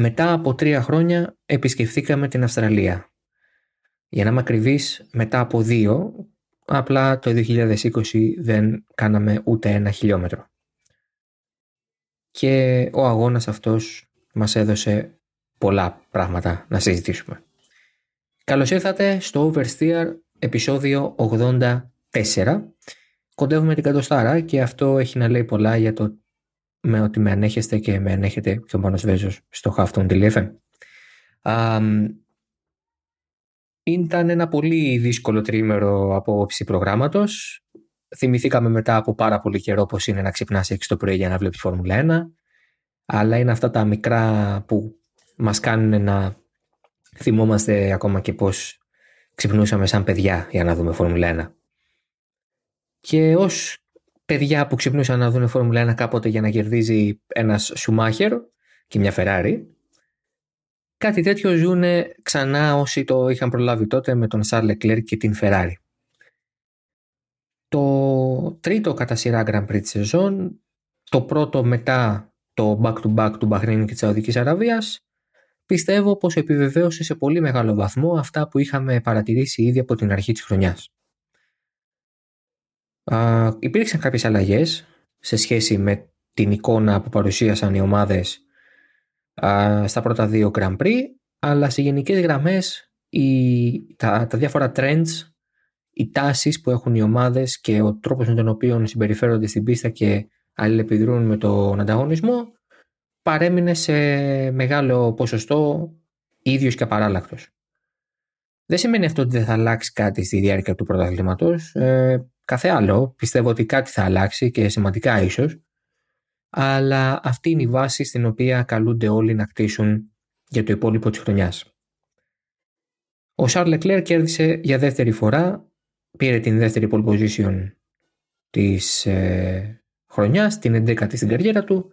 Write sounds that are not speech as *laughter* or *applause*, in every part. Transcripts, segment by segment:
μετά από τρία χρόνια επισκεφθήκαμε την Αυστραλία. Για να είμαι ακριβής, μετά από δύο, απλά το 2020 δεν κάναμε ούτε ένα χιλιόμετρο. Και ο αγώνας αυτός μας έδωσε πολλά πράγματα να συζητήσουμε. Καλώς ήρθατε στο Oversteer επεισόδιο 84. Κοντεύουμε την κατοστάρα και αυτό έχει να λέει πολλά για το με ότι με ανέχεστε και με ανέχετε και ο Πάνος Βέζος στο Hafton Ήταν ένα πολύ δύσκολο τρίμερο από όψη προγράμματος. Θυμηθήκαμε μετά από πάρα πολύ καιρό πως είναι να ξυπνάς 6 το πρωί για να βλέπεις Φόρμουλα 1. Αλλά είναι αυτά τα μικρά που μας κάνουν να θυμόμαστε ακόμα και πως ξυπνούσαμε σαν παιδιά για να δούμε Φόρμουλα 1. Και ως παιδιά που ξυπνούσαν να δουν Φόρμουλα 1 κάποτε για να κερδίζει ένας Σουμάχερ και μια Φεράρι. Κάτι τέτοιο ζουν ξανά όσοι το είχαν προλάβει τότε με τον Σαρ Λεκλέρ και την Φεράρι. Το τρίτο κατά σειρά Grand Prix της σεζόν, το πρώτο μετά το back-to-back του Μπαχρίνου και της Σαουδικής Αραβίας, πιστεύω πως επιβεβαίωσε σε πολύ μεγάλο βαθμό αυτά που είχαμε παρατηρήσει ήδη από την αρχή της χρονιάς. Α, υπήρξαν κάποιες αλλαγές σε σχέση με την εικόνα που παρουσίασαν οι ομάδες στα πρώτα δύο Grand Prix αλλά σε γενικές γραμμές οι, τα, τα διάφορα trends οι τάσεις που έχουν οι ομάδες και ο τρόπος με τον οποίο συμπεριφέρονται στην πίστα και αλληλεπιδρούν με τον ανταγωνισμό παρέμεινε σε μεγάλο ποσοστό ίδιος και απαράλλακτος. Δεν σημαίνει αυτό ότι δεν θα αλλάξει κάτι στη διάρκεια του πρωταθλήματος. Ε, κάθε άλλο. Πιστεύω ότι κάτι θα αλλάξει και σημαντικά ίσως. Αλλά αυτή είναι η βάση στην οποία καλούνται όλοι να κτίσουν για το υπόλοιπο της χρονιάς. Ο Σαρλ Leclerc κέρδισε για δεύτερη φορά, πήρε την δεύτερη pole position της ε, χρονιάς, την 11η στην καριέρα του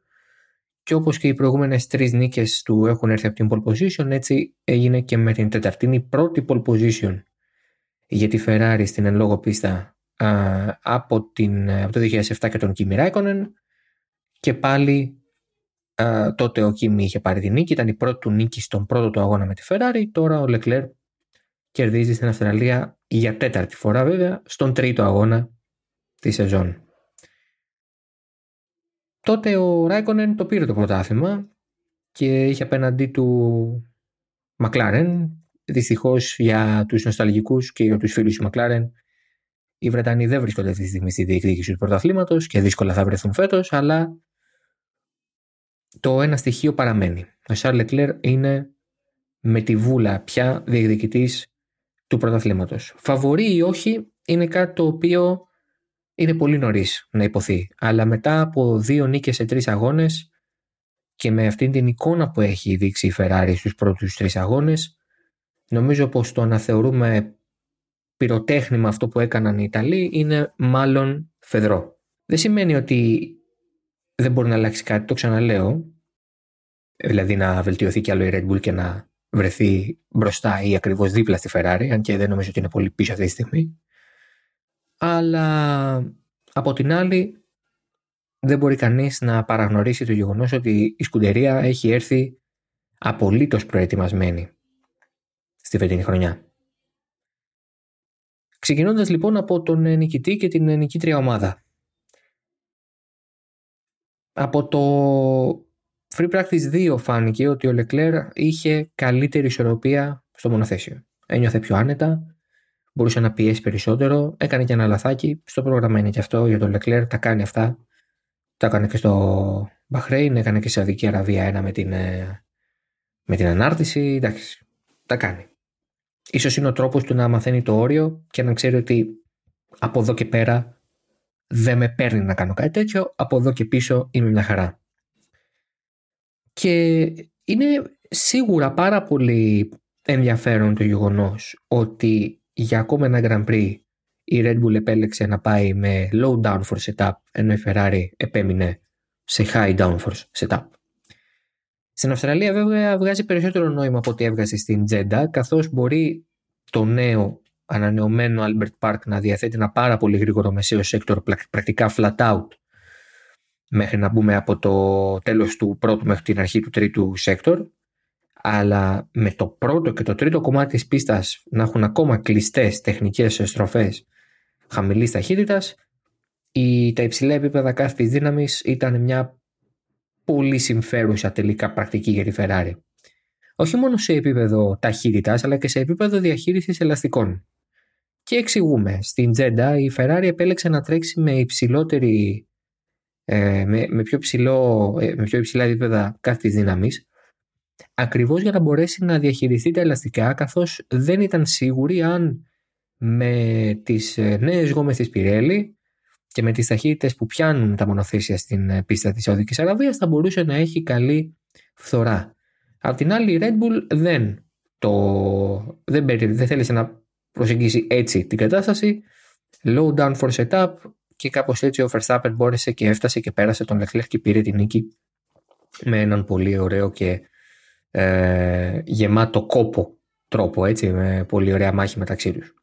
και όπως και οι προηγούμενες τρεις νίκες του έχουν έρθει από την pole position, έτσι έγινε και με την τέταρτη. Είναι η πρώτη pole position για τη Ferrari στην εν λόγω πίστα από, την, από το 2007 και τον Κίμι Ράικονεν και πάλι α, τότε ο Κίμι είχε πάρει τη νίκη, ήταν η πρώτη του νίκη στον πρώτο του αγώνα με τη Ferrari, τώρα ο Λεκλέρ κερδίζει στην Αυστραλία για τέταρτη φορά βέβαια στον τρίτο αγώνα τη σεζόν. Τότε ο Ράικονεν το πήρε το πρωτάθλημα και είχε απέναντί του Μακλάρεν. Δυστυχώς για τους νοσταλγικούς και για τους φίλους του Μακλάρεν οι Βρετανοί δεν βρίσκονται αυτή τη στιγμή στη διεκδίκηση του πρωταθλήματος και δύσκολα θα βρεθούν φέτος, αλλά το ένα στοιχείο παραμένει. Ο Σαρλ Λεκλέρ είναι με τη βούλα πια διεκδικητής του πρωταθλήματος. Φαβορεί ή όχι είναι κάτι το οποίο είναι πολύ νωρίς να υποθεί. Αλλά μετά από δύο νίκες σε τρεις αγώνες και με αυτήν την εικόνα που έχει δείξει η Ferrari στους πρώτους τρεις αγώνες, νομίζω πως το να θεωρούμε πυροτέχνημα αυτό που έκαναν οι Ιταλοί είναι μάλλον φεδρό. Δεν σημαίνει ότι δεν μπορεί να αλλάξει κάτι, το ξαναλέω. Δηλαδή να βελτιωθεί κι άλλο η Red Bull και να βρεθεί μπροστά ή ακριβώς δίπλα στη Ferrari, αν και δεν νομίζω ότι είναι πολύ πίσω αυτή τη στιγμή. Αλλά από την άλλη δεν μπορεί κανείς να παραγνωρίσει το γεγονός ότι η σκουντερία έχει έρθει απολύτως προετοιμασμένη στη φετινή χρονιά. Ξεκινώντας λοιπόν από τον νικητή και την νικήτρια ομάδα. Από το Free Practice 2 φάνηκε ότι ο Leclerc είχε καλύτερη ισορροπία στο μονοθέσιο. Ένιωθε πιο άνετα, μπορούσε να πιέσει περισσότερο, έκανε και ένα λαθάκι. Στο πρόγραμμα είναι και αυτό για τον Leclerc, τα κάνει αυτά. Τα έκανε και στο Bahrain, έκανε και σε Αδική Αραβία ένα με την, ε, με την ανάρτηση. Εντάξει, τα κάνει. Ίσως είναι ο τρόπος του να μαθαίνει το όριο και να ξέρει ότι από εδώ και πέρα δεν με παίρνει να κάνω κάτι τέτοιο, από εδώ και πίσω είμαι μια χαρά. Και είναι σίγουρα πάρα πολύ ενδιαφέρον το γεγονός ότι για ακόμα ένα Grand Prix η Red Bull επέλεξε να πάει με low downforce setup ενώ η Ferrari επέμεινε σε high downforce setup. Στην Αυστραλία βέβαια βγάζει περισσότερο νόημα από ό,τι έβγαζε στην Τζέντα καθώς μπορεί το νέο ανανεωμένο Albert Park να διαθέτει ένα πάρα πολύ γρήγορο μεσαίο sector πρακτικά flat out μέχρι να μπούμε από το τέλος του πρώτου μέχρι την αρχή του τρίτου sector αλλά με το πρώτο και το τρίτο κομμάτι της πίστας να έχουν ακόμα κλειστές τεχνικές στροφές χαμηλής ταχύτητας, η, τα υψηλά επίπεδα κάθετης δύναμης ήταν μια πολύ συμφέρουσα τελικά πρακτική για τη Ferrari. Όχι μόνο σε επίπεδο ταχύτητας, αλλά και σε επίπεδο διαχείρισης ελαστικών. Και εξηγούμε, στην Τζέντα η Ferrari επέλεξε να τρέξει με υψηλότερη ε, με, με, πιο ψηλό, ε, με πιο υψηλά επίπεδα κάθετης δύναμης ακριβώς για να μπορέσει να διαχειριστεί τα ελαστικά καθώς δεν ήταν σίγουρη αν με τις ε, νέες γόμες της Πιρέλη και με τις ταχύτητες που πιάνουν τα μονοθέσια στην ε, πίστα της Σαουδικής Αραβίας θα μπορούσε να έχει καλή φθορά. Απ' την άλλη η Red Bull δεν, το, δεν, δεν θέλησε να προσεγγίσει έτσι την κατάσταση. Low down for setup και κάπως έτσι ο Verstappen μπόρεσε και έφτασε και πέρασε τον Leclerc και πήρε την νίκη με έναν πολύ ωραίο και ε, γεμάτο κόπο τρόπο, έτσι, με πολύ ωραία μάχη μεταξύ τους.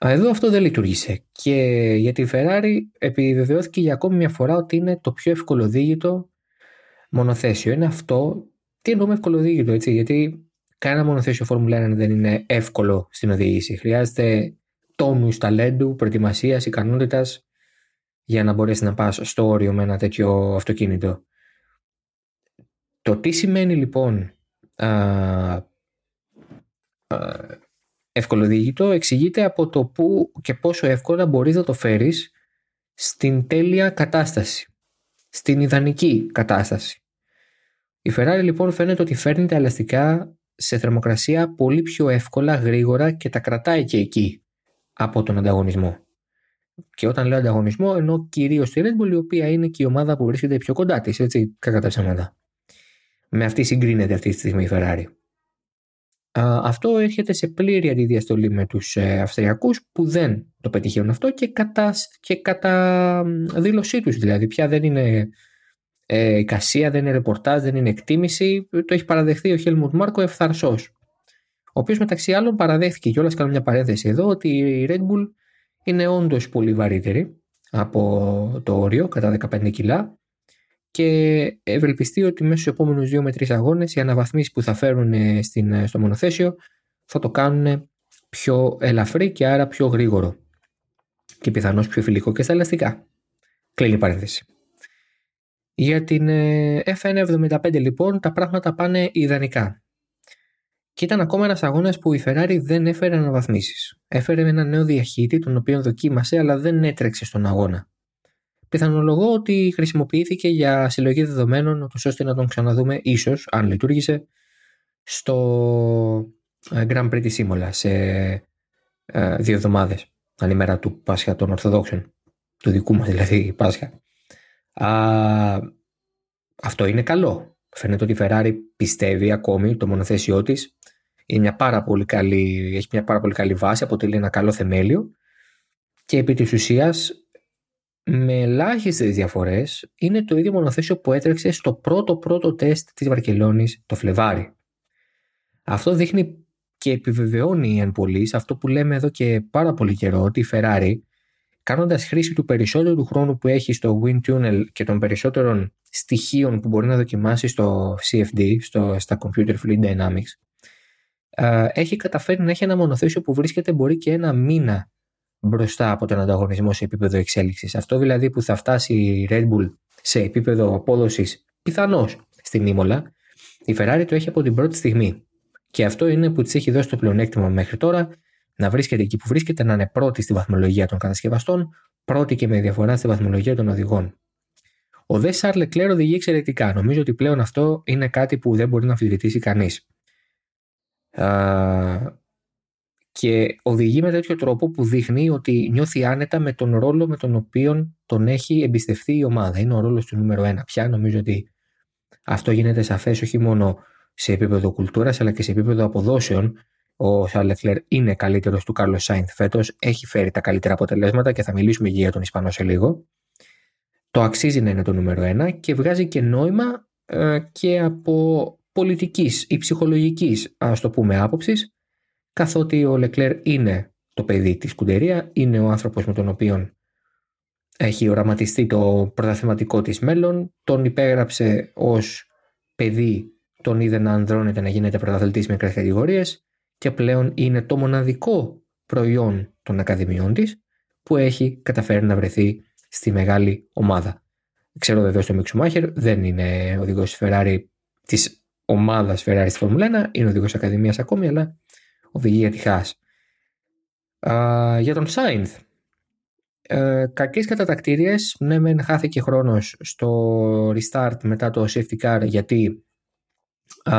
Εδώ αυτό δεν λειτουργήσε και για τη Ferrari επιβεβαιώθηκε για ακόμη μια φορά ότι είναι το πιο ευκολοδίγητο μονοθέσιο. Είναι αυτό, τι εννοούμε ευκολοδίγητο, έτσι, γιατί κανένα μονοθέσιο Formula 1 δεν είναι εύκολο στην οδήγηση. Χρειάζεται τόνους ταλέντου, προετοιμασίας, ικανότητας για να μπορέσει να πας στο όριο με ένα τέτοιο αυτοκίνητο. Το τι σημαίνει λοιπόν α, α, ευκολοδίγητο εξηγείται από το πού και πόσο εύκολα μπορείς να το φέρεις στην τέλεια κατάσταση, στην ιδανική κατάσταση. Η Ferrari λοιπόν φαίνεται ότι φέρνει τα ελαστικά σε θερμοκρασία πολύ πιο εύκολα, γρήγορα και τα κρατάει και εκεί από τον ανταγωνισμό. Και όταν λέω ανταγωνισμό, εννοώ κυρίως τη Red Bull, η οποία είναι και η ομάδα που βρίσκεται πιο κοντά της, έτσι, κατά τα ψέματα. Με αυτή συγκρίνεται αυτή τη στιγμή η Ferrari. Αυτό έρχεται σε πλήρη αντιδιαστολή με τους ε, Αυστριακούς που δεν το πετυχαίνουν αυτό και κατά, και κατά δήλωσή τους δηλαδή. Πια δεν είναι ε, κασία, δεν είναι ρεπορτάζ, δεν είναι εκτίμηση. Το έχει παραδεχθεί ο Χέλμουντ Μάρκο ευθαρσός. Ο οποίος μεταξύ άλλων παραδέχθηκε κιόλα, κάνω μια παρένθεση εδώ, ότι η Red Bull είναι όντως πολύ βαρύτερη από το όριο, κατά 15 κιλά, και ευελπιστεί ότι μέσα στους επόμενους 2 με 3 αγώνες οι αναβαθμίσεις που θα φέρουν ε, στην, ε, στο μονοθέσιο θα το κάνουν πιο ελαφρύ και άρα πιο γρήγορο και πιθανώς πιο φιλικό και στα ελαστικά. Κλείνει η παρένθεση. Για την ε, FN75 λοιπόν τα πράγματα πάνε ιδανικά. Και ήταν ακόμα ένας αγώνας που η Ferrari δεν έφερε αναβαθμίσεις. Έφερε ένα νέο διαχείτη, τον οποίο δοκίμασε, αλλά δεν έτρεξε στον αγώνα. Πιθανολογώ ότι χρησιμοποιήθηκε για συλλογή δεδομένων, ώστε να τον ξαναδούμε, ίσως, αν λειτουργήσε, στο ε, Grand Prix της Σίμολα σε ε, δύο εβδομάδες, αν ημέρα του Πάσχα των Ορθοδόξων. Του δικού μας δηλαδή Πάσχα. Α, αυτό είναι καλό. Φαίνεται ότι η Ferrari πιστεύει ακόμη το μονοθέσιό της είναι μια πάρα πολύ καλή, έχει μια πάρα πολύ καλή βάση, αποτελεί ένα καλό θεμέλιο και επί της ουσίας με ελάχιστες διαφορές είναι το ίδιο μονοθέσιο που έτρεξε στο πρώτο πρώτο τεστ της Βαρκελόνης το Φλεβάρι. Αυτό δείχνει και επιβεβαιώνει εν πωλής αυτό που λέμε εδώ και πάρα πολύ καιρό ότι η Ferrari κάνοντας χρήση του περισσότερου χρόνου που έχει στο Wind Tunnel και των περισσότερων στοιχείων που μπορεί να δοκιμάσει στο CFD, στο, στα Computer Fluid Dynamics, έχει καταφέρει να έχει ένα μονοθέσιο που βρίσκεται μπορεί και ένα μήνα μπροστά από τον ανταγωνισμό σε επίπεδο εξέλιξης. Αυτό δηλαδή που θα φτάσει η Red Bull σε επίπεδο απόδοσης πιθανώς στην Ήμολα, η Ferrari το έχει από την πρώτη στιγμή. Και αυτό είναι που της έχει δώσει το πλεονέκτημα μέχρι τώρα να βρίσκεται εκεί που βρίσκεται, να είναι πρώτη στη βαθμολογία των κατασκευαστών, πρώτη και με διαφορά στη βαθμολογία των οδηγών. Ο Δε Σαρ Λεκλέρ οδηγεί εξαιρετικά. Νομίζω ότι πλέον αυτό είναι κάτι που δεν μπορεί να αμφισβητήσει κανείς και οδηγεί με τέτοιο τρόπο που δείχνει ότι νιώθει άνετα με τον ρόλο με τον οποίο τον έχει εμπιστευτεί η ομάδα. Είναι ο ρόλος του νούμερο ένα πια. Νομίζω ότι αυτό γίνεται σαφές όχι μόνο σε επίπεδο κουλτούρας αλλά και σε επίπεδο αποδόσεων. Ο Σαρλεκλέρ είναι καλύτερος του Κάρλος Σάινθ φέτος, έχει φέρει τα καλύτερα αποτελέσματα και θα μιλήσουμε για τον Ισπανό σε λίγο. Το αξίζει να είναι το νούμερο ένα και βγάζει και νόημα ε, και από πολιτικής ή ψυχολογικής ας το πούμε άποψης καθότι ο Λεκλέρ είναι το παιδί της Κουντερία, είναι ο άνθρωπος με τον οποίο έχει οραματιστεί το πρωταθληματικό της μέλλον, τον υπέγραψε ως παιδί τον είδε να ανδρώνεται να γίνεται πρωταθλητής με μικρές κατηγορίες και πλέον είναι το μοναδικό προϊόν των ακαδημιών της που έχει καταφέρει να βρεθεί στη μεγάλη ομάδα. Ξέρω βεβαίω το Μίξου δεν είναι οδηγός της Ferrari της ομάδας Ferrari στη Φόρμουλα 1, είναι οδηγός Ακαδημίας ακόμη, αλλά οδηγεί για τη Haas. για τον Σάινθ. Ε, κακές κατατακτήριες, ναι μεν χάθηκε χρόνος στο restart μετά το safety car γιατί α,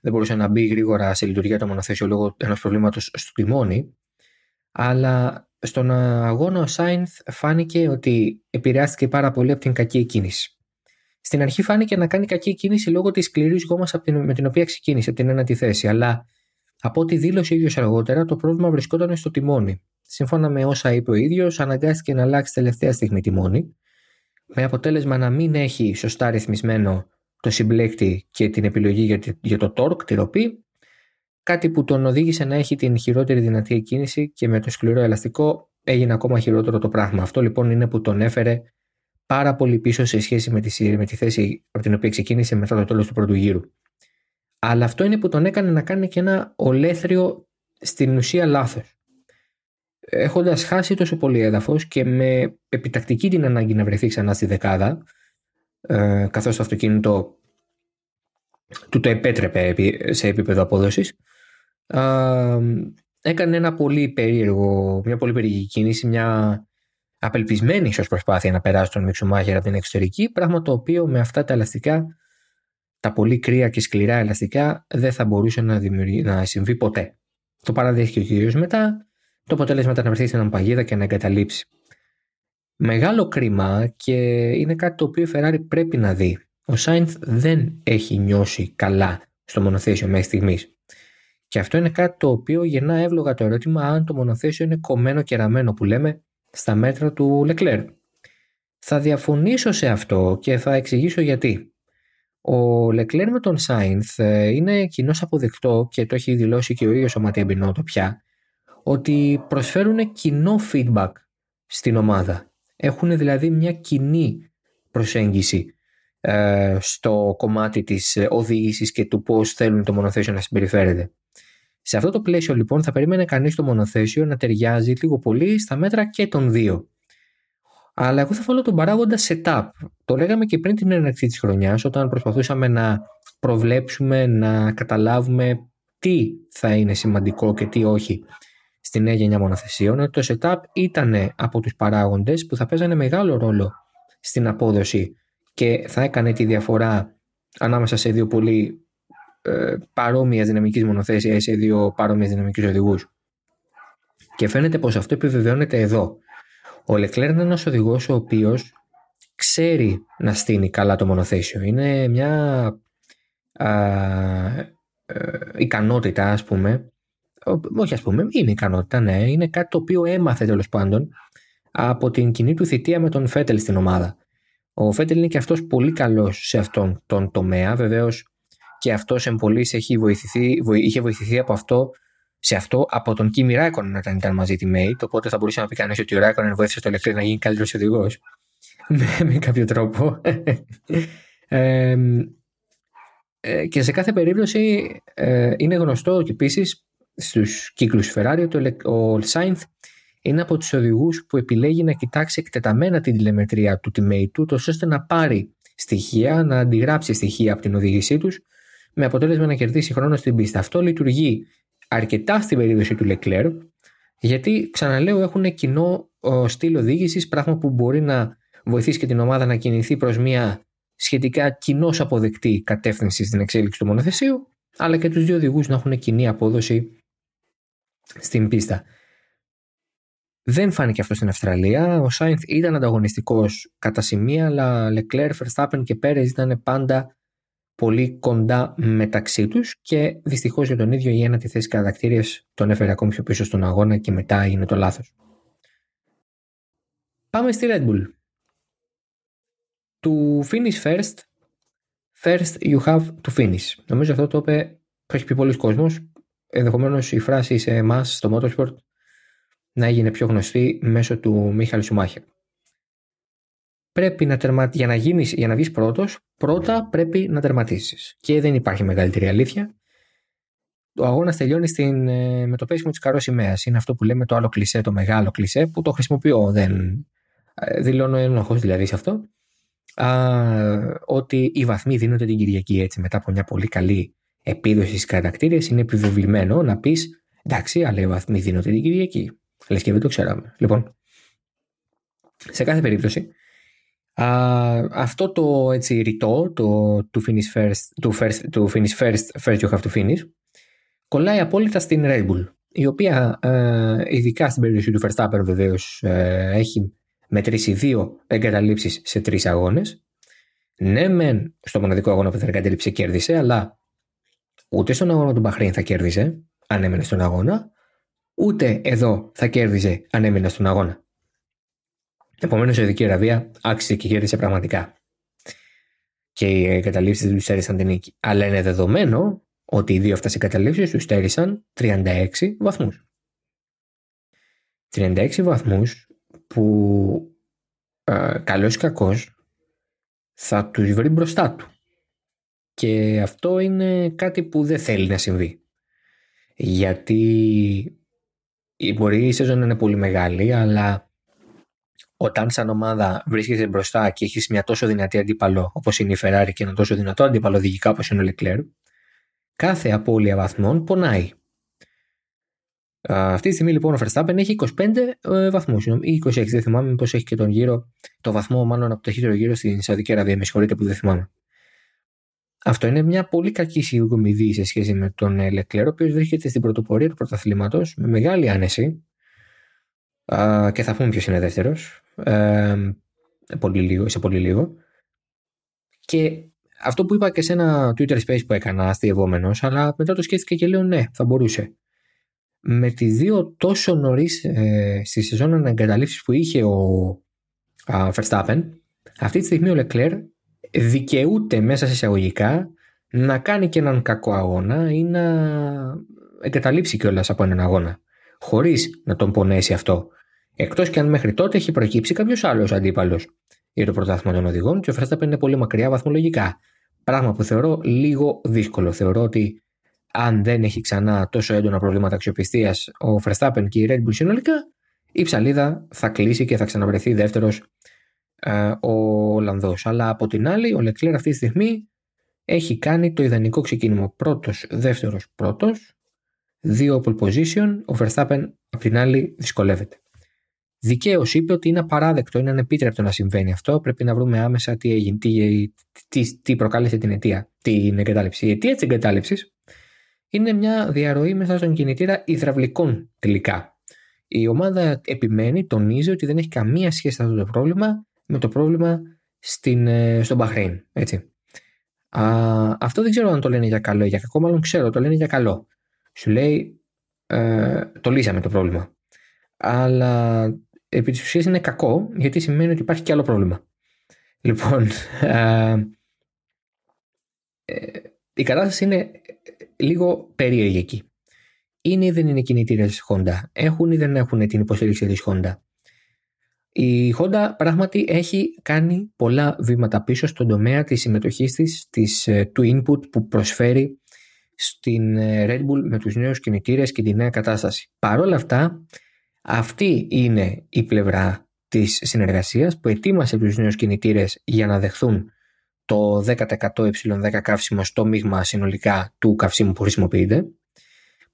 δεν μπορούσε να μπει γρήγορα σε λειτουργία το μονοθέσιο λόγω ενός προβλήματος στο τιμόνι αλλά στον αγώνα ο Σάινθ φάνηκε ότι επηρεάστηκε πάρα πολύ από την κακή κίνηση. Στην αρχή φάνηκε να κάνει κακή κίνηση λόγω της σκληρής γόμας με την οποία ξεκίνησε από την ένατη θέση, αλλά από ό,τι δήλωσε ο ίδιος αργότερα, το πρόβλημα βρισκόταν στο τιμόνι. Σύμφωνα με όσα είπε ο ίδιος, αναγκάστηκε να αλλάξει τελευταία στιγμή τιμόνι, με αποτέλεσμα να μην έχει σωστά ρυθμισμένο το συμπλέκτη και την επιλογή για το torque, τη ροπή, κάτι που τον οδήγησε να έχει την χειρότερη δυνατή εκκίνηση και με το σκληρό ελαστικό έγινε ακόμα χειρότερο το πράγμα. Αυτό λοιπόν είναι που τον έφερε πάρα πολύ πίσω σε σχέση με τη, με τη θέση από την οποία ξεκίνησε μετά το τέλος του πρώτου γύρου. Αλλά αυτό είναι που τον έκανε να κάνει και ένα ολέθριο στην ουσία λάθος. Έχοντας χάσει τόσο πολύ έδαφος και με επιτακτική την ανάγκη να βρεθεί ξανά στη δεκάδα, ε, καθώς το αυτοκίνητο του το επέτρεπε σε επίπεδο απόδοσης, έκανε ένα πολύ περίεργο, μια πολύ περίεργη κίνηση, μια απελπισμένη ίσως προσπάθεια να περάσει τον Μιξουμάχερ από την εξωτερική, πράγμα το οποίο με αυτά τα ελαστικά, τα πολύ κρύα και σκληρά ελαστικά, δεν θα μπορούσε να, να συμβεί ποτέ. Το παραδέχθηκε ο κυρίω μετά, το αποτέλεσμα ήταν να βρεθεί στην παγίδα και να εγκαταλείψει. Μεγάλο κρίμα και είναι κάτι το οποίο η Ferrari πρέπει να δει. Ο Σάινθ δεν έχει νιώσει καλά στο μονοθέσιο μέχρι στιγμής. Και αυτό είναι κάτι το οποίο γεννά εύλογα το ερώτημα αν το μονοθέσιο είναι κομμένο και ραμμένο που λέμε στα μέτρα του Λεκλέρ. Θα διαφωνήσω σε αυτό και θα εξηγήσω γιατί. Ο Λεκλέρ με τον Σάινθ ε, είναι κοινώς αποδεκτό και το έχει δηλώσει και ο ίδιος ο Ματία Μπινότο πια ότι προσφέρουν κοινό feedback στην ομάδα. Έχουν δηλαδή μια κοινή προσέγγιση ε, στο κομμάτι της οδήγησης και του πώς θέλουν το μονοθέσιο να συμπεριφέρεται. Σε αυτό το πλαίσιο λοιπόν θα περίμενε κανείς το μονοθέσιο να ταιριάζει λίγο πολύ στα μέτρα και των δύο. Αλλά εγώ θα βάλω τον παράγοντα setup. Το λέγαμε και πριν την έναρξη της χρονιάς όταν προσπαθούσαμε να προβλέψουμε, να καταλάβουμε τι θα είναι σημαντικό και τι όχι στη νέα γενιά μονοθεσίων. Το setup ήταν από τους παράγοντες που θα παίζανε μεγάλο ρόλο στην απόδοση και θα έκανε τη διαφορά ανάμεσα σε δύο πολύ ε, παρόμοια δυναμική μονοθέσια σε δύο παρόμοιες δυναμικούς οδηγούς. Και φαίνεται πως αυτό επιβεβαιώνεται εδώ. Ο Λεκλέρ είναι ένας οδηγός ο οποίος ξέρει να στείνει καλά το μονοθέσιο. Είναι μια α, ε, ικανότητα, ας πούμε, όχι ας πούμε, είναι ικανότητα, ναι, είναι κάτι το οποίο έμαθε τέλος πάντων από την κοινή του θητεία με τον Φέτελ στην ομάδα. Ο Φέτελ είναι και αυτός πολύ καλός σε αυτόν τον τομέα, βεβαίως και αυτός εμπολή είχε βοηθηθεί από αυτό σε αυτό από τον Κίμι Ράικον όταν ήταν μαζί τη Mate. Οπότε θα μπορούσε να πει κανείς ότι ο Ράικον βοήθησε το Ελεκτρή να γίνει καλύτερος οδηγός. *laughs* με, με κάποιο τρόπο. *laughs* ε, και σε κάθε περίπτωση ε, είναι γνωστό και επίσης στους κύκλους Ferrari ότι ο Σάινθ είναι από τους οδηγούς που επιλέγει να κοιτάξει εκτεταμένα την τηλεμετρία του teammate του, ώστε να πάρει στοιχεία, να αντιγράψει στοιχεία από την οδήγησή τους με αποτέλεσμα να κερδίσει χρόνο στην πίστα. Αυτό λειτουργεί αρκετά στην περίπτωση του Leclerc, γιατί ξαναλέω έχουν κοινό στυλ οδήγησης, πράγμα που μπορεί να βοηθήσει και την ομάδα να κινηθεί προς μια σχετικά κοινώς αποδεκτή κατεύθυνση στην εξέλιξη του μονοθεσίου, αλλά και τους δύο οδηγούς να έχουν κοινή απόδοση στην πίστα. Δεν φάνηκε αυτό στην Αυστραλία. Ο Σάινθ ήταν ανταγωνιστικός κατά σημεία, αλλά Leclerc, Verstappen και Πέρε ήταν πάντα πολύ κοντά μεταξύ τους και δυστυχώς για τον ίδιο η ένατη θέση κατακτήριας τον έφερε ακόμη πιο πίσω στον αγώνα και μετά έγινε το λάθος. Πάμε στη Red Bull. To finish first, first you have to finish. Νομίζω αυτό το είπε, το έχει πει πολλοί κόσμος. Ενδεχομένως η φράση σε εμάς στο Motorsport να έγινε πιο γνωστή μέσω του Μίχαλ Σουμάχερ. Πρέπει να τερμα... για να, γίνεις, για να βγεις πρώτος, πρώτα πρέπει να τερματίσεις. Και δεν υπάρχει μεγαλύτερη αλήθεια. Ο αγώνας τελειώνει στην, ε, με το πέσιμο της καρός σημαία. Είναι αυτό που λέμε το άλλο κλισέ, το μεγάλο κλισέ, που το χρησιμοποιώ. Δεν ε, δηλώνω ένοχο δηλαδή σε αυτό. Α, ότι οι βαθμοί δίνονται την Κυριακή έτσι μετά από μια πολύ καλή επίδοση στις κατακτήρες. Είναι επιβεβλημένο να πεις εντάξει, αλλά οι βαθμοί δίνονται την Κυριακή. Λες και δεν το ξέραμε. Λοιπόν, σε κάθε περίπτωση, α, αυτό το έτσι ρητό, το to finish first, to first, to finish first, first you have to finish, κολλάει απόλυτα στην Red Bull, η οποία ε, ειδικά στην περίπτωση του Verstappen βεβαίως ε, έχει μετρήσει δύο εγκαταλείψεις σε τρεις αγώνες. Ναι, μεν στο μοναδικό αγώνα που θα εγκαταλείψει κέρδισε, αλλά ούτε στον αγώνα του Μπαχρήν θα κέρδιζε αν έμενε στον αγώνα, ούτε εδώ θα κέρδιζε αν έμενε στον αγώνα. Επομένως, η Σαουδική Αραβία άξιζε και κέρδισε πραγματικά. Και οι εγκαταλείψεις δεν τους στέρισαν την νίκη. Αλλά είναι δεδομένο ότι οι δύο αυτές εγκαταλείψεις τους στέρισαν 36 βαθμούς. 36 βαθμούς που ε, καλός ή κακός θα τους βρει μπροστά του. Και αυτό είναι κάτι που δεν θέλει να συμβεί. Γιατί μπορεί η σεζόν να είναι πολύ μεγάλη, αλλά όταν σαν ομάδα βρίσκεσαι μπροστά και έχεις μια τόσο δυνατή αντίπαλο όπως είναι η Ferrari και ένα τόσο δυνατό αντίπαλο οδηγικά όπως είναι ο Leclerc, κάθε απώλεια βαθμών πονάει. Αυτή τη στιγμή λοιπόν ο Verstappen έχει 25 ε, βαθμούς ή 26, δεν θυμάμαι πώ έχει και τον γύρο, το βαθμό μάλλον από το ταχύτερο γύρο στην Σαουδική Αραβία. Με συγχωρείτε που δεν θυμάμαι. Αυτό είναι μια πολύ κακή συγκομιδή σε σχέση με τον Leclerc, ο οποίος βρίσκεται στην πρωτοπορία του πρωταθλήματος με μεγάλη άνεση. Και θα πούμε ποιος είναι δεύτερος. Ε, πολύ λίγο, σε πολύ λίγο. Και αυτό που είπα και σε ένα Twitter space που έκανα αστείευόμενο, αλλά μετά το σκέφτηκα και λέω ναι, θα μπορούσε με τι δύο τόσο νωρίς ε, στη σεζόν αναγκαταλήψεις που είχε ο α, Verstappen, αυτή τη στιγμή ο Leclerc δικαιούται μέσα σε εισαγωγικά να κάνει και έναν κακό αγώνα ή να εγκαταλείψει κιόλας από έναν αγώνα. Χωρίς να τον πονέσει αυτό. Εκτός και αν μέχρι τότε έχει προκύψει κάποιος άλλος αντίπαλος για το πρωτάθλημα των οδηγών και ο Verstappen είναι πολύ μακριά βαθμολογικά. Πράγμα που θεωρώ λίγο δύσκολο. Θεωρώ ότι αν δεν έχει ξανά τόσο έντονα προβλήματα αξιοπιστίας ο Verstappen και η Red Bull συνολικά, η ψαλίδα θα κλείσει και θα ξαναβρεθεί δεύτερος ε, ο Ολλανδός. Αλλά από την άλλη, ο Leclerc αυτή τη στιγμή έχει κάνει το ιδανικό ξεκίνημα. Πρώτος, δεύτερος, πρώτος, δύο pole position. Ο Verstappen από την άλλη δυσκολεύεται. Δικαίως είπε ότι είναι απαράδεκτο, είναι ανεπίτρεπτο να συμβαίνει αυτό. Πρέπει να βρούμε άμεσα τι έγινε, τι, τι, τι προκάλεσε την αιτία, την εγκατάλειψη. Η αιτία της εγκατάλειψης είναι μια διαρροή μέσα στον κινητήρα υδραυλικών τελικά. Η ομάδα επιμένει, τονίζει ότι δεν έχει καμία σχέση αυτό το πρόβλημα με το πρόβλημα στην, ε, στον Μπαχρέιν. Έτσι. Α, αυτό δεν ξέρω αν το λένε για καλό ή για κακό, μάλλον ξέρω, το λένε για καλό. Σου λέει, ε, το λύσαμε το πρόβλημα. Αλλά επί της ουσίας είναι κακό, γιατί σημαίνει ότι υπάρχει και άλλο πρόβλημα. Λοιπόν, ε, η κατάσταση είναι λίγο περίεργη εκεί. Είναι ή δεν είναι κινητήρες Honda; Έχουν ή δεν έχουν την υποστήριξη της Honda; Η Honda πράγματι έχει κάνει πολλά βήματα πίσω στον τομέα της συμμετοχής της, της ε, του input που προσφέρει στην ε, Red Bull με τους νέους κινητήρες και τη νέα κατάσταση. Παρ' όλα αυτά, αυτή είναι η πλευρά της συνεργασίας που ετοίμασε τους νέους κινητήρες για να δεχθούν το 10% ε10 καύσιμο στο μείγμα συνολικά του καυσίμου που χρησιμοποιείται,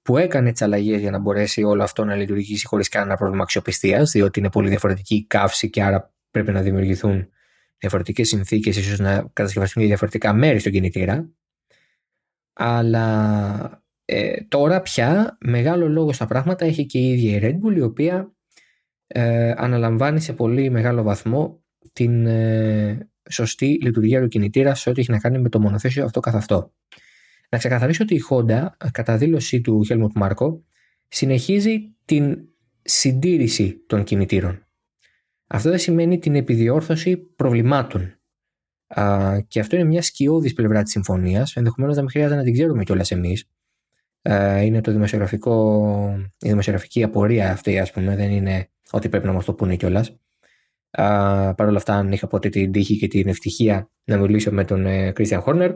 που έκανε τις αλλαγές για να μπορέσει όλο αυτό να λειτουργήσει χωρίς κανένα πρόβλημα αξιοπιστίας, διότι είναι πολύ διαφορετική η καύση και άρα πρέπει να δημιουργηθούν διαφορετικές συνθήκες, ίσως να κατασκευαστούν για διαφορετικά μέρη στον κινητήρα. Αλλά ε, τώρα πια μεγάλο λόγο στα πράγματα έχει και η ίδια η Red Bull, η οποία ε, αναλαμβάνει σε πολύ μεγάλο βαθμό την, ε, σωστή λειτουργία του κινητήρα σε ό,τι έχει να κάνει με το μονοθέσιο αυτό καθ' αυτό. Να ξεκαθαρίσω ότι η Honda, κατά δήλωσή του Helmut Marko, συνεχίζει την συντήρηση των κινητήρων. Αυτό δεν σημαίνει την επιδιόρθωση προβλημάτων. Α, και αυτό είναι μια σκιώδης πλευρά της συμφωνίας, ενδεχομένως να μην χρειάζεται να την ξέρουμε κιόλας εμείς. Είναι το δημοσιογραφικό, η δημοσιογραφική απορία αυτή, ας πούμε, δεν είναι ότι πρέπει να μας το πούνε κιόλας. Παρ' όλα αυτά, αν είχα ποτέ την τύχη και την ευτυχία να μιλήσω με τον Κρίστιαν Χόρνερ,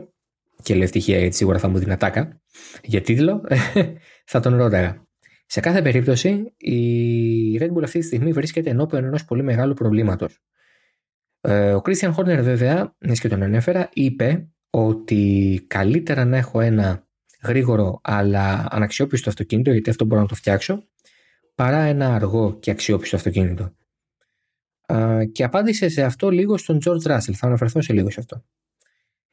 και λέω ευτυχία γιατί σίγουρα θα μου την ατάκα για τίτλο, *laughs* θα τον ρώταγα. Σε κάθε περίπτωση, η Red Bull αυτή τη στιγμή βρίσκεται ενώπιον ενός πολύ μεγάλου προβλήματος. Ε, ο Κρίστιαν Χόρνερ, βέβαια, μιας και τον ανέφερα, είπε ότι καλύτερα να έχω ένα γρήγορο αλλά αναξιόπιστο αυτοκίνητο, γιατί αυτό μπορώ να το φτιάξω, παρά ένα αργό και αξιόπιστο αυτοκίνητο. Και απάντησε σε αυτό λίγο στον George Russell. Θα αναφερθώ σε λίγο σε αυτό.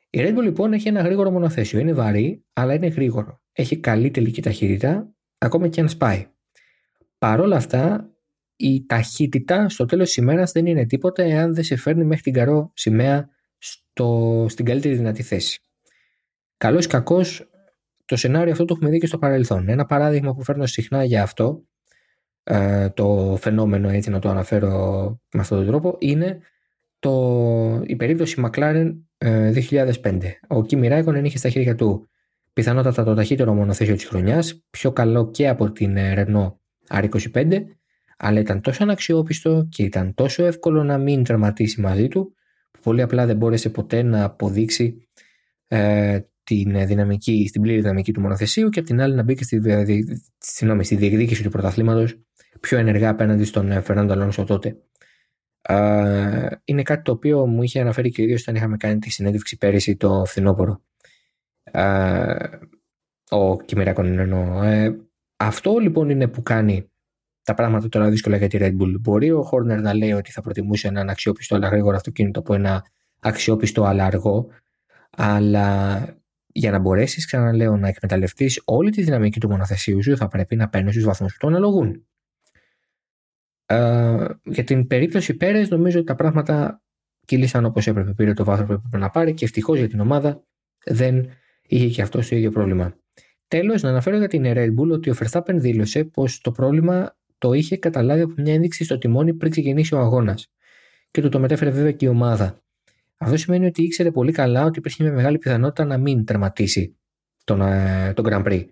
Η Red Bull λοιπόν έχει ένα γρήγορο μονοθέσιο. Είναι βαρύ, αλλά είναι γρήγορο. Έχει καλή τελική ταχύτητα, ακόμα και αν σπάει. Παρ' όλα αυτά, η ταχύτητα στο τέλος της ημέρας δεν είναι τίποτα εάν δεν σε φέρνει μέχρι την καρό σημαία στο, στην καλύτερη δυνατή θέση. Καλός ή κακός, το σενάριο αυτό το έχουμε δει και στο παρελθόν. Ένα παράδειγμα που φέρνω συχνά για αυτό, ε, το φαινόμενο έτσι να το αναφέρω με αυτόν τον τρόπο, είναι το, η περίπτωση McLaren 2005. Ε, Ο Kimi Ράικονεν είχε στα χέρια του πιθανότατα το ταχύτερο μονοθέσιο της χρονιάς, πιο καλό και από την ε, Renault R25, αλλά ήταν τόσο αναξιόπιστο και ήταν τόσο εύκολο να μην τερματίσει μαζί του, που πολύ απλά δεν μπόρεσε ποτέ να αποδείξει ε, την δυναμική, στην πλήρη δυναμική του μονοθεσίου και από την άλλη να μπει και στη, στη, στη διεκδίκηση του πρωταθλήματος πιο ενεργά απέναντι στον Φερνάντο Αλόνσο τότε. είναι κάτι το οποίο μου είχε αναφέρει και ο ίδιος όταν είχαμε κάνει τη συνέντευξη πέρυσι το φθινόπωρο. ο Κιμεράκον εννοώ. Ε, αυτό λοιπόν είναι που κάνει τα πράγματα τώρα δύσκολα για τη Red Bull. Μπορεί ο Χόρνερ να λέει ότι θα προτιμούσε έναν αξιόπιστο αλλά γρήγορο αυτοκίνητο από ένα αξιόπιστο αλλά αργό. Αλλά για να μπορέσεις, ξαναλέω, να εκμεταλλευτείς όλη τη δυναμική του μονοθεσίου σου, θα πρέπει να παίρνεις τους βαθμούς που το αναλογούν. Ε, για την περίπτωση Πέρες, νομίζω ότι τα πράγματα κύλησαν όπως έπρεπε. Πήρε το βάθρο που έπρεπε να πάρει και ευτυχώς για την ομάδα δεν είχε και αυτό το ίδιο πρόβλημα. Τέλος, να αναφέρω για την Red Bull ότι ο Verstappen δήλωσε πως το πρόβλημα το είχε καταλάβει από μια ένδειξη στο τιμόνι πριν ξεκινήσει ο αγώνας. Και του το μετέφερε βέβαια και η ομάδα. Αυτό σημαίνει ότι ήξερε πολύ καλά ότι υπήρχε μια μεγάλη πιθανότητα να μην τερματίσει τον, ε, τον Grand Prix.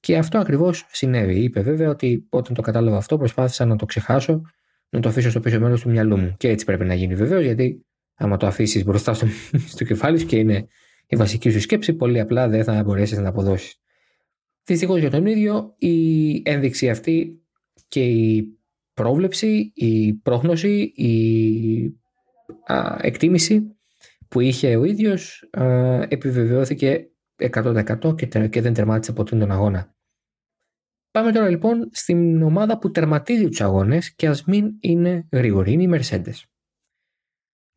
Και αυτό ακριβώς συνέβη. Είπε βέβαια ότι όταν το κατάλαβα αυτό προσπάθησα να το ξεχάσω, να το αφήσω στο πίσω μέρος του μυαλού μου. Και έτσι πρέπει να γίνει βεβαίως, γιατί άμα το αφήσεις μπροστά στο, *laughs* στο κεφάλι σου και είναι η βασική σου σκέψη, πολύ απλά δεν θα μπορέσεις να αποδώσεις. Δυστυχώς για τον ίδιο, η ένδειξη αυτή και η πρόβλεψη, η πρόγνωση, η α, εκτίμηση που είχε ο ίδιος επιβεβαιώθηκε 100% και, και δεν τερμάτισε ποτέ τον αγώνα. Πάμε τώρα λοιπόν στην ομάδα που τερματίζει τους αγώνες και ας μην είναι γρήγορη, είναι οι Mercedes.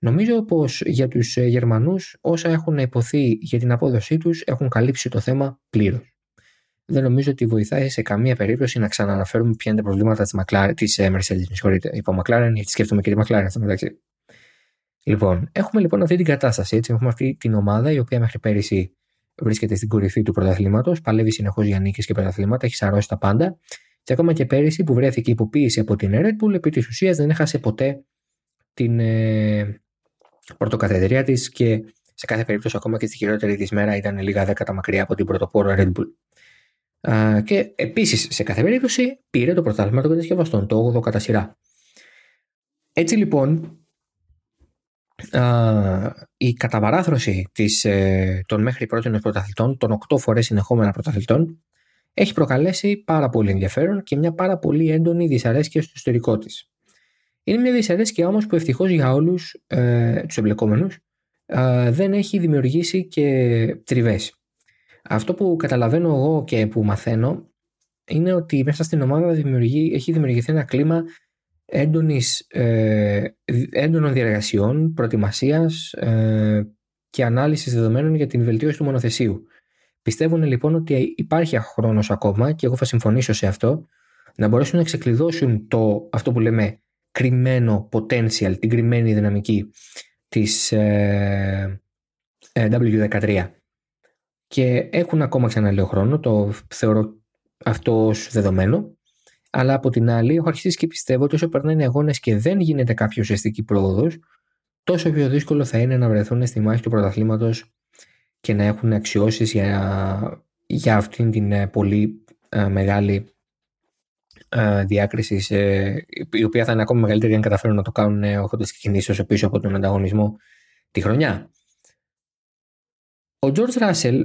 Νομίζω πως για τους ε, Γερμανούς όσα έχουν υποθεί για την απόδοσή τους έχουν καλύψει το θέμα πλήρως. Δεν νομίζω ότι βοηθάει σε καμία περίπτωση να ξαναναφέρουμε ποια είναι τα προβλήματα της, McLaren, της ε, Mercedes. Με συγχωρείτε, είπα McLaren γιατί σκέφτομαι και τη McLaren αυτό μεταξύ. Λοιπόν, έχουμε λοιπόν αυτή την κατάσταση. Έτσι. Έχουμε αυτή την ομάδα η οποία μέχρι πέρυσι βρίσκεται στην κορυφή του πρωταθλήματος, παλεύει συνεχώς για νίκες και πρωταθλήματα, έχει σαρώσει τα πάντα. Και ακόμα και πέρυσι που βρέθηκε υποποίηση από την Red Bull, επί της ουσίας δεν έχασε ποτέ την ε, πρωτοκαθεδρία της και σε κάθε περίπτωση, ακόμα και στη χειρότερη της μέρα, ήταν λίγα δέκατα μακριά από την πρωτοπόρο Red Bull. Α, και επίσης, σε κάθε περίπτωση, πήρε το πρωτάθλημα των κατασκευαστών, το 8ο κατά σειρά. Έτσι λοιπόν, η καταβαράθρωση της, ε, των μέχρι πρώτων πρωταθλητών, των 8 φορές συνεχόμενα πρωταθλητών, έχει προκαλέσει πάρα πολύ ενδιαφέρον και μια πάρα πολύ έντονη δυσαρέσκεια στο ιστορικό της. Είναι μια δυσαρέσκεια όμως που ευτυχώς για όλους ε, τους εμπλεκόμενους ε, δεν έχει δημιουργήσει και τριβές. Αυτό που καταλαβαίνω εγώ και που μαθαίνω είναι ότι μέσα στην ομάδα δημιουργεί, έχει δημιουργηθεί ένα κλίμα έντονης, ε, έντονων διαργασιών, προετοιμασίας ε, και ανάλυσης δεδομένων για την βελτίωση του μονοθεσίου. Πιστεύουν λοιπόν ότι υπάρχει χρόνος ακόμα και εγώ θα συμφωνήσω σε αυτό να μπορέσουν να ξεκλειδώσουν το, αυτό που λέμε κρυμμένο potential, την κρυμμένη δυναμική της ε, ε W13. Και έχουν ακόμα ξαναλέω χρόνο, το θεωρώ αυτό δεδομένο αλλά από την άλλη, έχω αρχίσει και πιστεύω ότι όσο περνάνε οι αγώνες και δεν γίνεται κάποια ουσιαστική πρόοδος, τόσο πιο δύσκολο θα είναι να βρεθούν στη μάχη του πρωταθλήματος και να έχουν αξιώσεις για, για αυτήν την ε, πολύ ε, μεγάλη ε, διάκριση, ε, η οποία θα είναι ακόμα μεγαλύτερη αν καταφέρουν να το κάνουν ε, έχοντας κινήσει όσο πίσω από τον ανταγωνισμό τη χρονιά. Ο George Russell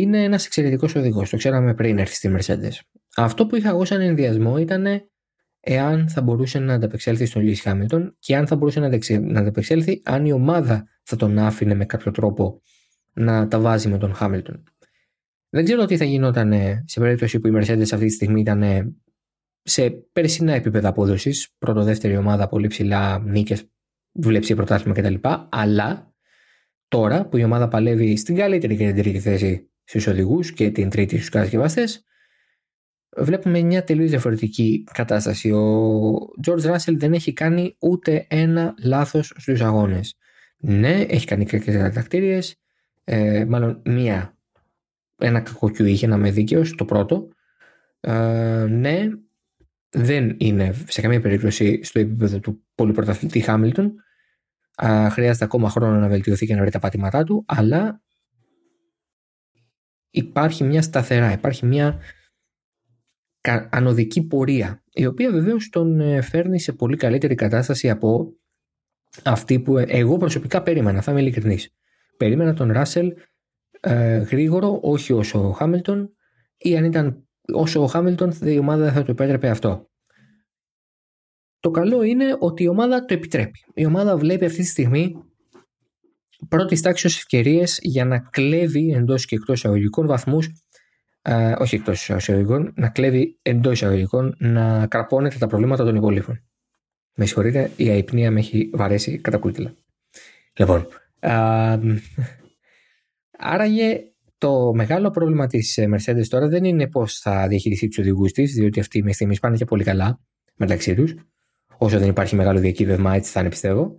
είναι ένας εξαιρετικός οδηγός. Το ξέραμε πριν έρθει στη Mercedes. Αυτό που είχα εγώ σαν ενδιασμό ήταν εάν θα μπορούσε να ανταπεξέλθει στον Λύση Χάμιλτον και αν θα μπορούσε να ανταπεξέλθει αν η ομάδα θα τον άφηνε με κάποιο τρόπο να τα βάζει με τον Χάμιλτον. Δεν ξέρω τι θα γινόταν σε περίπτωση που η Mercedes αυτή τη στιγμή ήταν σε περσινά επίπεδα απόδοσης, πρώτο-δεύτερη ομάδα, πολύ ψηλά νίκες, δουλέψει πρωτάθλημα κτλ. Αλλά τώρα που η ομάδα παλεύει στην καλύτερη και την τρίτη θέση στους οδηγούς και την τρίτη στους κατασκευαστές, βλέπουμε μια τελείως διαφορετική κατάσταση. Ο George Russell δεν έχει κάνει ούτε ένα λάθος στους αγώνες. Ναι, έχει κάνει κακές κατακτήριες, ε, μάλλον μία, ένα κακοκιού είχε να με δίκαιος, το πρώτο. Ε, ναι, δεν είναι σε καμία περίπτωση στο επίπεδο του πολυπρωταθλητή Χάμιλτον. χρειάζεται ακόμα χρόνο να βελτιωθεί και να βρει τα πατήματά του, αλλά υπάρχει μια σταθερά, υπάρχει μια ανωδική πορεία, η οποία βεβαίως τον ε, φέρνει σε πολύ καλύτερη κατάσταση από αυτή που εγώ προσωπικά περίμενα, θα είμαι ειλικρινής. Περίμενα τον Ράσελ ε, γρήγορο, όχι όσο ο Χάμιλτον, ή αν ήταν όσο ο Χάμιλτον η ομάδα δεν θα το επέτρεπε αυτό. Το καλό είναι ότι η ομάδα το επιτρέπει. Η ομάδα βλέπει αυτή τη στιγμή πρώτη τάξη ευκαιρίες για να κλέβει εντός και εκτός εισαγωγικών βαθμούς, ε, όχι εκτός εισαγωγικών, να κλέβει εντός εισαγωγικών, να καρπώνεται τα προβλήματα των υπολείπων. Με συγχωρείτε, η αϊπνία με έχει βαρέσει κατά κούτυλα. Λοιπόν, άραγε το μεγάλο πρόβλημα της Mercedes τώρα δεν είναι πώς θα διαχειριστεί τους οδηγούς της, διότι αυτοί με στιγμής πάνε και πολύ καλά μεταξύ τους. Όσο δεν υπάρχει μεγάλο διακύβευμα, έτσι θα είναι πιστεύω.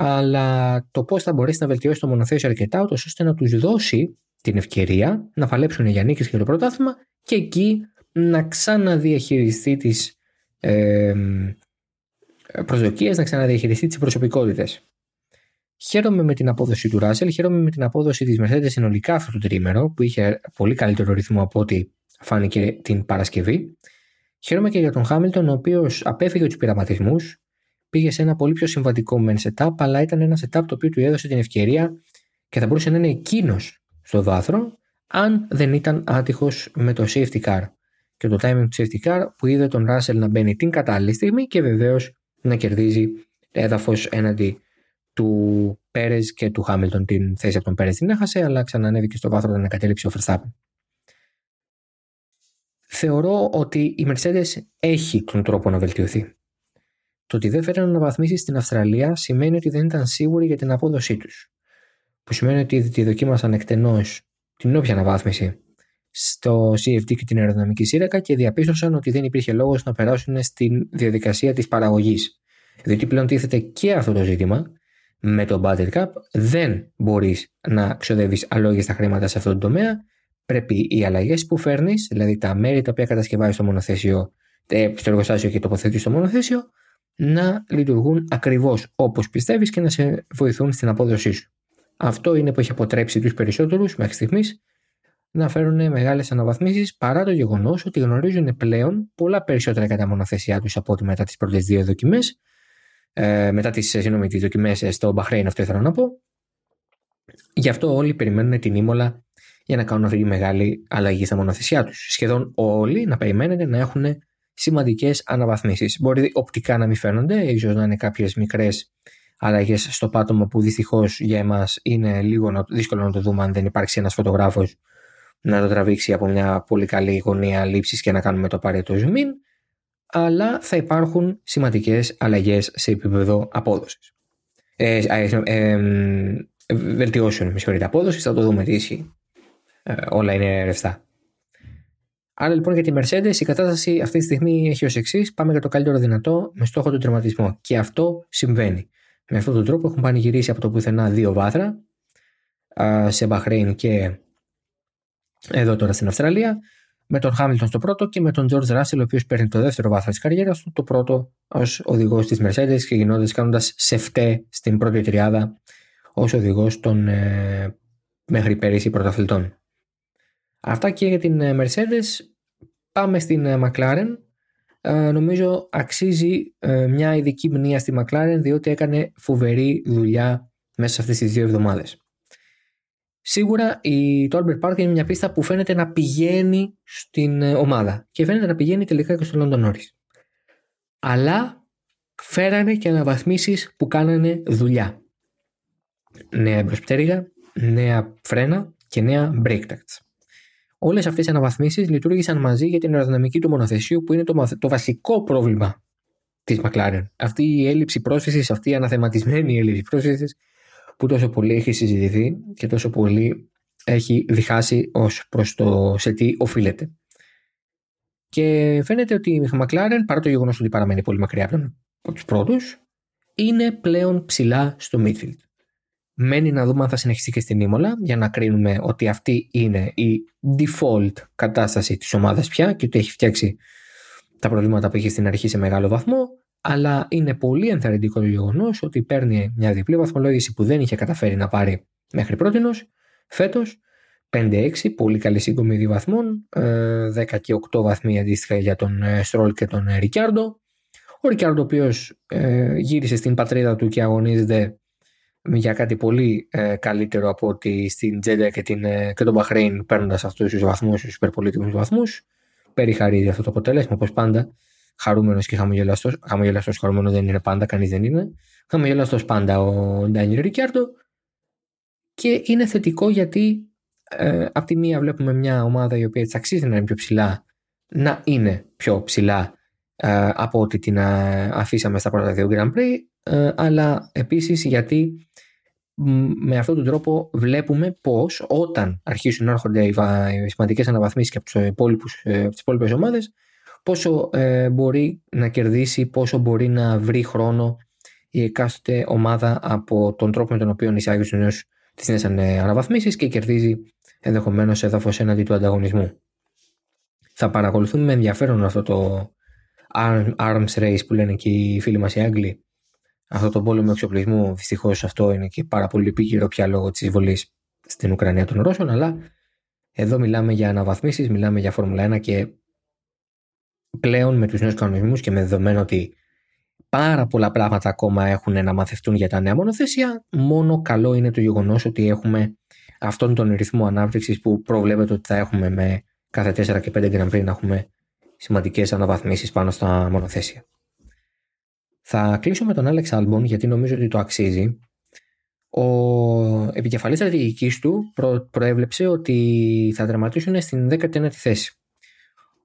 Αλλά το πώς θα μπορέσει να βελτιώσει το μονοθέσιο αρκετά, ώστε να τους δώσει την ευκαιρία να παλέψουν για νίκε και το πρωτάθλημα και εκεί να ξαναδιαχειριστεί τις ε, προσδοκίες, να ξαναδιαχειριστεί τις προσωπικότητες. Χαίρομαι με την απόδοση του Ράσελ, χαίρομαι με την απόδοση της Mercedes συνολικά αυτό το τρίμερο που είχε πολύ καλύτερο ρυθμό από ό,τι φάνηκε την Παρασκευή. Χαίρομαι και για τον Χάμιλτον, ο οποίος απέφυγε τους πειραματισμούς, πήγε σε ένα πολύ πιο συμβατικό μεν setup, αλλά ήταν ένα setup το οποίο του έδωσε την ευκαιρία και θα μπορούσε να είναι εκείνος στο βάθρο, αν δεν ήταν άτυχος με το safety car και το timing του safety car που είδε τον Ράσελ να μπαίνει την κατάλληλη στιγμή και βεβαίως να κερδίζει έδαφος έναντι του Πέρες και του Χάμιλτον. Την θέση από τον Πέρες την έχασε, αλλά ξανανέβηκε στο βάθρο όταν εγκατέλειψε ο Verstappen. Θεωρώ ότι η Mercedes έχει τον τρόπο να βελτιωθεί. Το ότι δεν φέραν αναβαθμίσει στην Αυστραλία σημαίνει ότι δεν ήταν σίγουροι για την απόδοσή τους. Που σημαίνει ότι τη δοκίμασαν εκτενώς την όποια αναβάθμιση στο CFD και την αεροδυναμική σύραγγα και διαπίστωσαν ότι δεν υπήρχε λόγος να περάσουν στην διαδικασία της παραγωγής. Διότι πλέον τίθεται και αυτό το ζήτημα με το budget cap δεν μπορείς να ξοδεύεις αλόγιστα χρήματα σε αυτό το τομέα. Πρέπει οι αλλαγές που φέρνεις, δηλαδή τα μέρη τα οποία κατασκευάζεις στο μονοθέσιο, ε, στο εργοστάσιο και τοποθετείς στο μονοθέσιο, να λειτουργούν ακριβώς όπως πιστεύεις και να σε βοηθούν στην απόδοσή σου. Αυτό είναι που έχει αποτρέψει τους περισσότερους μέχρι στιγμής να φέρουν μεγάλες αναβαθμίσεις παρά το γεγονός ότι γνωρίζουν πλέον πολλά περισσότερα κατά μονοθέσιά τους από ό,τι μετά τις πρώτες δύο δοκιμές ε, μετά τις, συγγνώμη, τις δοκιμές στο Μπαχρέιν, αυτό ήθελα να πω. Γι' αυτό όλοι περιμένουν την Ήμολα για να κάνουν αυτή τη μεγάλη αλλαγή στα μονοθεσιά τους. Σχεδόν όλοι να περιμένετε να έχουν σημαντικές αναβαθμίσεις. Μπορεί οπτικά να μην φαίνονται, ίσως να είναι κάποιες μικρές αλλαγές στο πάτωμα που δυστυχώς για εμάς είναι λίγο δύσκολο να το δούμε αν δεν υπάρξει ένας φωτογράφος να το τραβήξει από μια πολύ καλή γωνία λήψης και να κάνουμε το απαραίτητο zoom in αλλά θα υπάρχουν σημαντικές αλλαγές σε επίπεδο απόδοσης. Ε, ε, ε, βελτιώσεων, με συγχωρείτε, απόδοσης, θα το δούμε τι ισχύει. Ε, όλα είναι ρευστά. Άρα λοιπόν για τη Mercedes η κατάσταση αυτή τη στιγμή έχει ως εξής: Πάμε για το καλύτερο δυνατό με στόχο τον τερματισμό. Και αυτό συμβαίνει. Με αυτόν τον τρόπο έχουν πανηγυρίσει από το πουθενά δύο βάθρα σε Μπαχρέιν και εδώ τώρα στην Αυστραλία με τον Χάμιλτον στο πρώτο και με τον George Russell, ο οποίος παίρνει το δεύτερο βάθρο της καριέρας του, το πρώτο ως οδηγός της Mercedes και γινώντας κάνοντας σεφτέ στην πρώτη τριάδα ως οδηγός των ε, μέχρι πέρυσι πρωταθλητών. Αυτά και για την ε, Mercedes. Πάμε στην ε, McLaren. ε, νομίζω αξίζει ε, μια ειδική μνήμα στη McLaren διότι έκανε φοβερή δουλειά μέσα σε αυτές τις δύο εβδομάδες. Σίγουρα η το Albert Park είναι μια πίστα που φαίνεται να πηγαίνει στην ε, ομάδα και φαίνεται να πηγαίνει τελικά και στο London Norris. Αλλά φέρανε και αναβαθμίσεις που κάνανε δουλειά. Νέα εμπροσπτέρυγα, νέα φρένα και νέα brake ducts. Όλες αυτές οι αναβαθμίσεις λειτουργήσαν μαζί για την αεροδυναμική του μονοθεσίου που είναι το, το βασικό πρόβλημα της McLaren. Αυτή η έλλειψη πρόσφυση, αυτή η αναθεματισμένη έλλειψη πρόσφυση που τόσο πολύ έχει συζητηθεί και τόσο πολύ έχει διχάσει ως προς το σε τι οφείλεται. Και φαίνεται ότι η McLaren, παρά το γεγονός ότι παραμένει πολύ μακριά από τους πρώτους, είναι πλέον ψηλά στο midfield. Μένει να δούμε αν θα συνεχιστεί και στην Ήμολα για να κρίνουμε ότι αυτή είναι η default κατάσταση της ομάδας πια και ότι έχει φτιάξει τα προβλήματα που είχε στην αρχή σε μεγάλο βαθμό αλλά είναι πολύ ενθαρρυντικό το γεγονός ότι παίρνει μια διπλή βαθμολόγηση που δεν είχε καταφέρει να πάρει μέχρι πρώτη φέτος. 5-6, πολύ καλή σύγκομη δύο βαθμών, 10 ε, και 8 βαθμοί αντίστοιχα για τον Στρόλ και τον Ρικιάρντο. Ο Ρικιάρντο, ο οποίος ε, γύρισε στην πατρίδα του και αγωνίζεται για κάτι πολύ ε, καλύτερο από ότι στην Τζέντα και, την, ε, και τον Μπαχρέιν παίρνοντας αυτούς τους βαθμούς, τους υπερπολίτικου βαθμούς. Περιχαρίζει αυτό το αποτέλεσμα, όπως πάντα. Χαρούμενος και χαμογελαστός. Χαμογελαστός χαρούμενος δεν είναι πάντα, κανείς δεν είναι. Χαμογελαστός πάντα ο Ντάνιελ Ρικιάρντο. Και είναι θετικό γιατί ε, από τη μία βλέπουμε μια ομάδα η οποία της αξίζει να είναι πιο ψηλά, να είναι πιο ψηλά ε, από ότι την ε, αφήσαμε στα πρώτα δύο Grand Prix, ε, αλλά επίσης γιατί με αυτόν τον τρόπο βλέπουμε πως όταν αρχίσουν να έρχονται οι σημαντικές αναβαθμίσεις και από, τις υπόλοιπες ομάδες πόσο ε, μπορεί να κερδίσει, πόσο μπορεί να βρει χρόνο η εκάστοτε ομάδα από τον τρόπο με τον οποίο εισάγει στους νέους τις νέες αναβαθμίσεις και κερδίζει ενδεχομένως έδαφος έναντι του ανταγωνισμού. Θα παρακολουθούμε με ενδιαφέρον αυτό το arms race που λένε και οι φίλοι μας οι Άγγλοι αυτό το πόλεμο εξοπλισμού, δυστυχώς αυτό είναι και πάρα πολύ επίκαιρο πια λόγω της εισβολή στην Ουκρανία των Ρώσων, αλλά εδώ μιλάμε για αναβαθμίσεις, μιλάμε για Φόρμουλα 1 και πλέον με τους νέους κανονισμούς και με δεδομένο ότι πάρα πολλά πράγματα ακόμα έχουν να μαθευτούν για τα νέα μονοθέσια, μόνο καλό είναι το γεγονός ότι έχουμε αυτόν τον ρυθμό ανάπτυξης που προβλέπεται ότι θα έχουμε με κάθε 4 και 5 Grand Prix να έχουμε σημαντικές αναβαθμίσεις πάνω στα μονοθέσια. Θα κλείσω με τον Άλεξ Άλμπον γιατί νομίζω ότι το αξίζει. Ο επικεφαλής στρατηγικής του προ, προέβλεψε ότι θα τερματίσουν στην 19η θέση.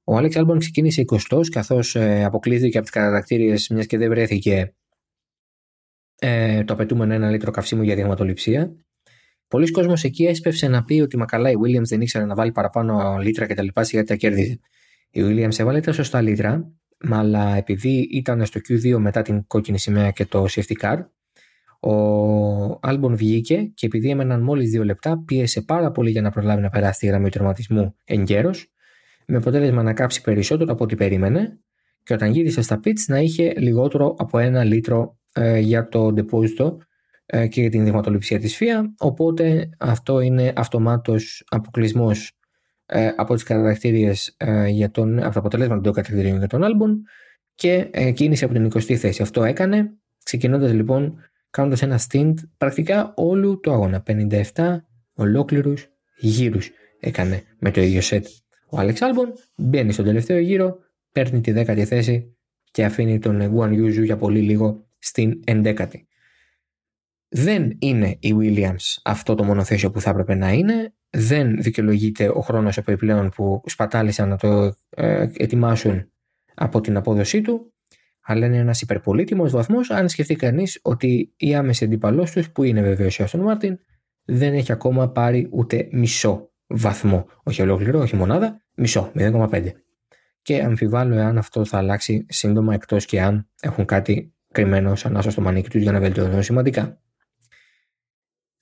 Ο Άλεξ Άλμπον ξεκίνησε 20 καθώς ε, αποκλείστηκε από τις κατατακτήριες μιας και δεν βρέθηκε ε, το απαιτούμενο ένα λίτρο καυσίμου για δειγματοληψία. Πολλοί κόσμος εκεί έσπευσε να πει ότι μακαλά η Williams δεν ήξερε να βάλει παραπάνω λίτρα κτλ. γιατί τα κέρδιζε. Η Williams έβαλε τα σωστά λίτρα αλλά επειδή ήταν στο Q2 μετά την κόκκινη σημαία και το safety car, ο Άλμπον βγήκε και επειδή έμεναν μόλις δύο λεπτά πίεσε πάρα πολύ για να προλάβει να περάσει τη γραμμή του τερματισμού εγκαίρως, με αποτέλεσμα να κάψει περισσότερο από ό,τι περίμενε και όταν γύρισε στα pits να είχε λιγότερο από ένα λίτρο ε, για το deposito ε, και για την δειγματοληψία της FIA, οπότε αυτό είναι αυτομάτως αποκλεισμός ε, από τις κατακτήριες ε, για τον, από τα αποτελέσματα των κατακτηρίων για τον Άλμπον και ε, κίνησε από την 20η θέση. Αυτό έκανε ξεκινώντας λοιπόν κάνοντας ένα stint πρακτικά όλου του αγώνα. 57 ολόκληρους γύρους έκανε με το ίδιο σετ. Ο Άλεξ Άλμπον μπαίνει στον τελευταίο γύρο, παίρνει τη 10η θέση και αφήνει τον Γουαν Ιούζου για πολύ λίγο στην 11η. Δεν είναι η Williams αυτό το μονοθέσιο που θα έπρεπε να είναι δεν δικαιολογείται ο χρόνος επιπλέον που σπατάλησαν να το ε, ετοιμάσουν από την απόδοσή του αλλά είναι ένας υπερπολίτημος βαθμός αν σκεφτεί κανείς ότι η άμεση αντίπαλός τους που είναι βεβαίως η Άστον Μάρτιν δεν έχει ακόμα πάρει ούτε μισό βαθμό όχι ολόκληρο, όχι μονάδα, μισό, 0,5 και αμφιβάλλω εάν αυτό θα αλλάξει σύντομα εκτός και αν έχουν κάτι κρυμμένο σαν άσο στο μανίκι τους για να βελτιωθούν σημαντικά.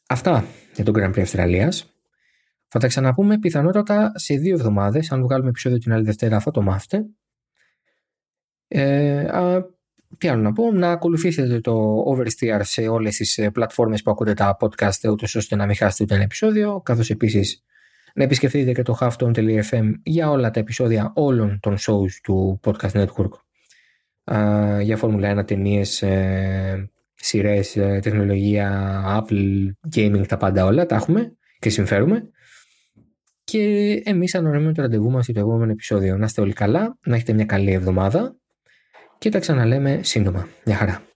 Αυτά για τον Grand Prix Αυστραλίας. Θα τα ξαναπούμε πιθανότατα σε δύο εβδομάδες. Αν βγάλουμε επεισόδιο την άλλη Δευτέρα θα το μάθετε. Ε, α, τι άλλο να πω, να ακολουθήσετε το Oversteer σε όλες τις ε, πλατφόρμες που ακούτε τα podcast ούτως ώστε να μην χάσετε ούτε ένα επεισόδιο, καθώς επίσης Να επισκεφτείτε και το halftone.fm για όλα τα επεισόδια όλων των shows του Podcast Network για Φόρμουλα 1, ταινίες, ε, σειρές, ε, τεχνολογία, Apple, gaming, τα πάντα όλα τα έχουμε και συμφέρουμε. Και εμείς ανανεώνουμε το ραντεβού μας για το επόμενο επεισόδιο. Να είστε όλοι καλά, να έχετε μια καλή εβδομάδα και τα ξαναλέμε σύντομα. Γεια χαρά.